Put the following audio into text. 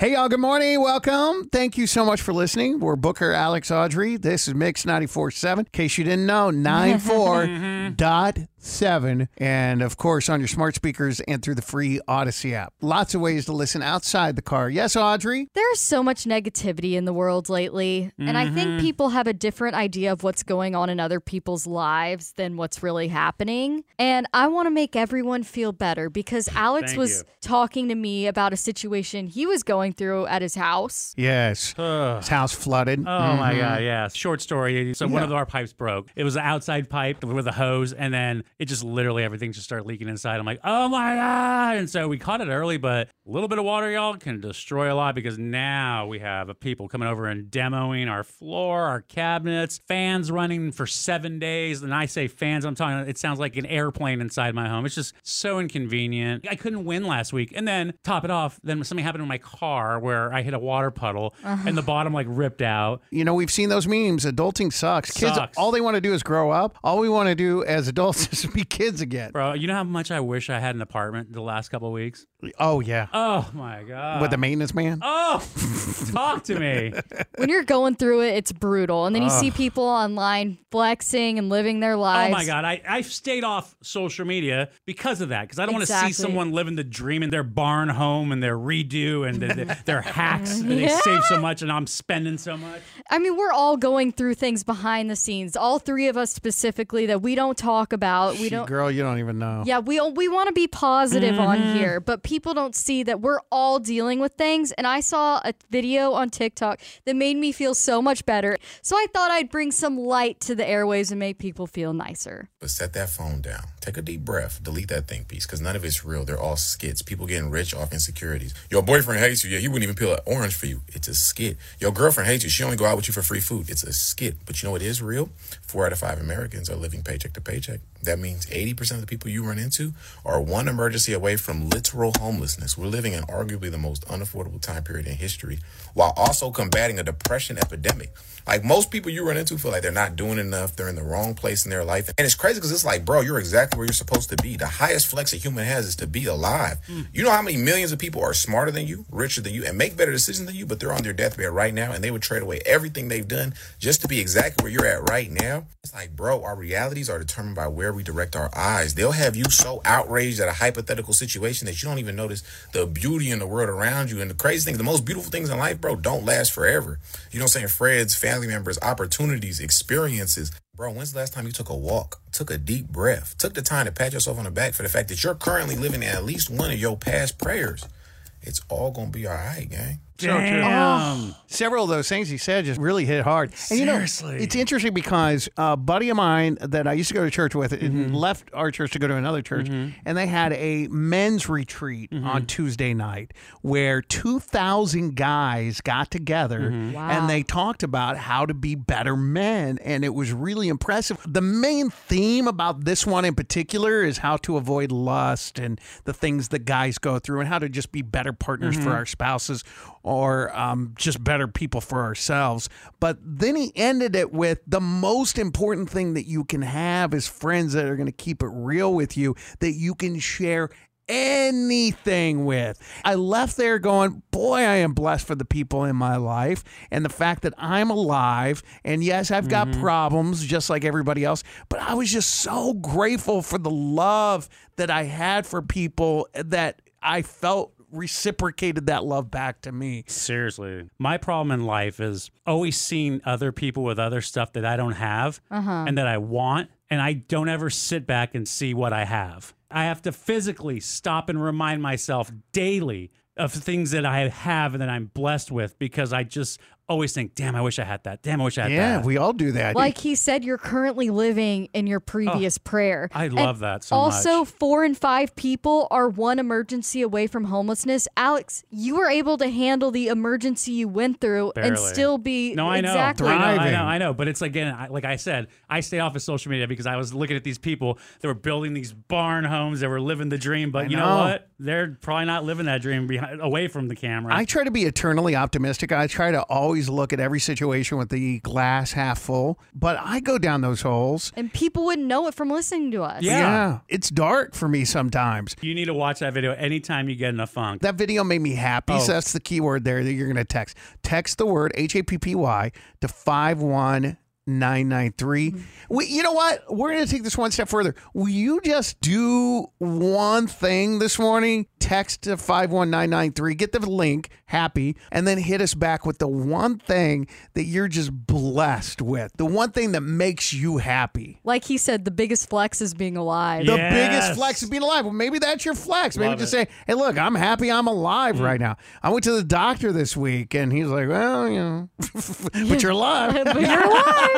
Hey, y'all, good morning. Welcome. Thank you so much for listening. We're Booker, Alex, Audrey. This is Mix 94.7. In case you didn't know, mm-hmm. 94.7. And of course, on your smart speakers and through the free Audacy app. Lots of ways to listen outside the car. Yes, Audrey? There's so much negativity in the world lately, and I think mm-hmm. people have a different idea of what's going on in other people's lives than what's really happening. And I want to make everyone feel better because Alex Thank was you. talking to me about a situation he was going through at his house. Yes. Ugh. His house flooded. Oh my mm-hmm. god, yeah. Short story. So one. Yeah. of our pipes broke. It was an outside pipe with a hose, and then it just literally everything just started leaking inside. I'm like, oh my god! And so we caught it early, but a little bit of water, y'all, can destroy a lot because now we have people coming over and demoing our floor, our cabinets, fans running for seven days. And I say fans, I'm talking. It sounds like an airplane inside my home. It's just so inconvenient. I couldn't win last week, and then top it off, then something happened in my car where I hit a water puddle and the bottom like ripped out. You know, we've seen those memes. Adulting sucks. Kids, Sucks. all they want to do is grow up. All we want to do as adults is be kids again. Bro, you know how much I wish I had an apartment the last couple of weeks? Oh, yeah. Oh my god. With the maintenance man? Oh, talk to me. When you're going through it, it's brutal. And then you see people online flexing and living their lives. Oh my god, I I've stayed off social media because of that because I don't want to Exactly. see someone living the dream in their barn home and their redo and their, their hacks and they Yeah. save so much and I'm spending so much. I mean, we're all going through things behind the scenes. All three of us specifically that we don't talk about. We don't. Girl, you don't even know. Yeah, we we want to be positive Mm-hmm. on here, but people don't see that we're all dealing with things. And I saw a video on TikTok that made me feel so much better. So I thought I'd bring some light to the airwaves and make people feel nicer. But set that phone down. Take a deep breath. Delete that think piece because none of it's real. They're all skits. People getting rich off insecurities. Your boyfriend hates you. Yeah, he wouldn't even peel an orange for you. It's a skit. Your girlfriend hates you. She only go out with you for free food. It's a skit. But you know what is real? Four out of five Americans are living paycheck to paycheck. That means 80% of the people you run into are one emergency away from literal homelessness. We're living in arguably the most unaffordable time period in history while also combating a depression epidemic. Like most people you run into feel like they're not doing enough. They're in the wrong place in their life. And it's crazy because it's like, bro, you're exactly where you're supposed to be. The highest flex a human has is to be alive. Hmm. You know how many millions of people are smarter than you, richer than you, and make better decisions than you, but they're on their deathbed right now and they would trade away everything they've done just to be exactly where you're at right now. It's like, bro, our realities are determined by where we direct our eyes. They'll have you so outraged at a hypothetical situation that you don't even notice the beauty in the world around you. And the crazy thing, the most beautiful things in life, bro, don't last forever. You know what I'm saying? Friends, family members, opportunities, experiences. Bro, when's the last time you took a walk, took a deep breath, took the time to pat yourself on the back for the fact that you're currently living in at least one of your past prayers? It's all gonna be all right, gang. Damn. Oh. Several of those things he said just really hit hard. And you know, Seriously. it's interesting because a buddy of mine that I used to go to church with and mm-hmm. left our church to go to another church, mm-hmm. and they had a men's retreat mm-hmm. on Tuesday night where 2,000 guys got together and they talked about how to be better men. And it was really impressive. The main theme about this one in particular is how to avoid lust and the things that guys go through and how to just be better partners for our spouses or um, just better people for ourselves. But then he ended it with the most important thing that you can have is friends that are going to keep it real with you, that you can share anything with. I left there going, boy, I am blessed for the people in my life and the fact that I'm alive. And yes, I've got problems just like everybody else, but I was just so grateful for the love that I had for people that I felt reciprocated that love back to me. Seriously. My problem in life is always seeing other people with other stuff that I don't have uh-huh. and that I want, and I don't ever sit back and see what I have. I have to physically stop and remind myself daily of things that I have and that I'm blessed with because I just always think, damn, I wish I had that. Damn, I wish I had Yeah, that. Yeah, we all do that. Like he said, you're currently living in your previous oh, prayer. I And love that so also, much. four and five people are one emergency away from homelessness. Alex, you were able to handle the emergency you went through and still be No, I know. exactly. I know, I know, I know. But it's again, I, like I said, I stay off of social media because I was looking at these people that were building these barn homes that were living the dream. But I you know. know. what? They're probably not living that dream behind, away from the camera. I try to be eternally optimistic. I try to always look at every situation with the glass half full, but I go down those holes. And people wouldn't know it from listening to us. Yeah. it's dark for me sometimes. you need to watch that video anytime you get in a funk. That video made me happy. Oh. So that's the key word there that you're going to text. Text the word H A P P Y to 51993. Mm-hmm. We, you know what? We're going to take this one step further. Will you just do one thing this morning? Text to 51993, get the link, happy, and then hit us back with the one thing that you're just blessed with. The one thing that makes you happy. Like he said, the biggest flex is being alive. The Yes. biggest flex is being alive. Well, maybe that's your flex. Maybe Love just it. say, "Hey, look, I'm happy. I'm alive mm. right now." I went to the doctor this week, and he's like, "Well, you know, but you're alive." but you're alive.